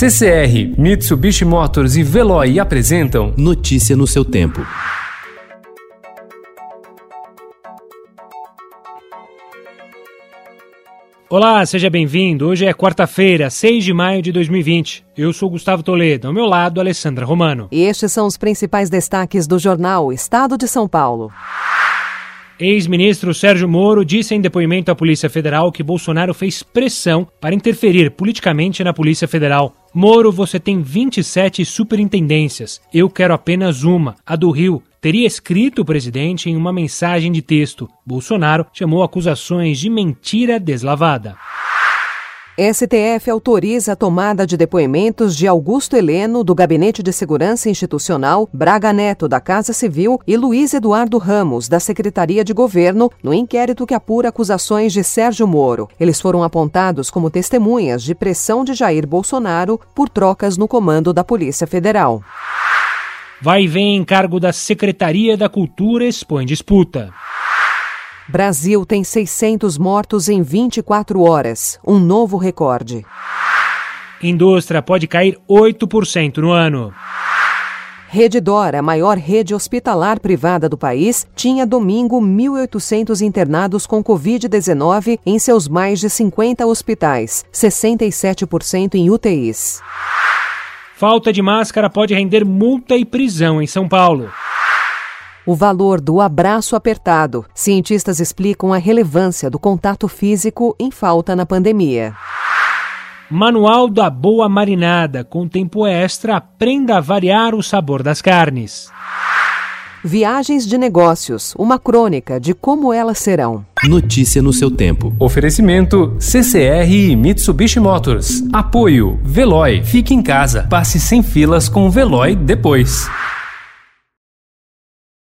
CCR, Mitsubishi Motors e Veloy apresentam Notícia no seu tempo. Olá, seja bem-vindo. Hoje é quarta-feira, 6 de maio de 2020. Eu sou Gustavo Toledo, ao meu lado, Alessandra Romano. E estes são os principais destaques do jornal Estado de São Paulo. Ex-ministro Sérgio Moro disse em depoimento à Polícia Federal que Bolsonaro fez pressão para interferir politicamente na Polícia Federal. Moro, você tem 27 superintendências. Eu quero apenas uma, a do Rio. Teria escrito o presidente em uma mensagem de texto. Bolsonaro chamou acusações de mentira deslavada. STF autoriza a tomada de depoimentos de Augusto Heleno, do Gabinete de Segurança Institucional, Braga Neto, da Casa Civil, e Luiz Eduardo Ramos, da Secretaria de Governo, no inquérito que apura acusações de Sérgio Moro. Eles foram apontados como testemunhas de pressão de Jair Bolsonaro por trocas no comando da Polícia Federal. Vai e vem em cargo da Secretaria da Cultura expõe disputa. Brasil tem 600 mortos em 24 horas, um novo recorde. Indústria pode cair 8% no ano. Rede Dora, a maior rede hospitalar privada do país, tinha domingo 1.800 internados com Covid-19 em seus mais de 50 hospitais, 67% em UTIs. Falta de máscara pode render multa e prisão em São Paulo o valor do abraço apertado. Cientistas explicam a relevância do contato físico em falta na pandemia. Manual da Boa Marinada. Com tempo extra, aprenda a variar o sabor das carnes. Viagens de negócios, uma crônica de como elas serão. Notícia no seu tempo. Oferecimento CCR e Mitsubishi Motors. Apoio Veloy. Fique em casa. Passe sem filas com o Veloy depois.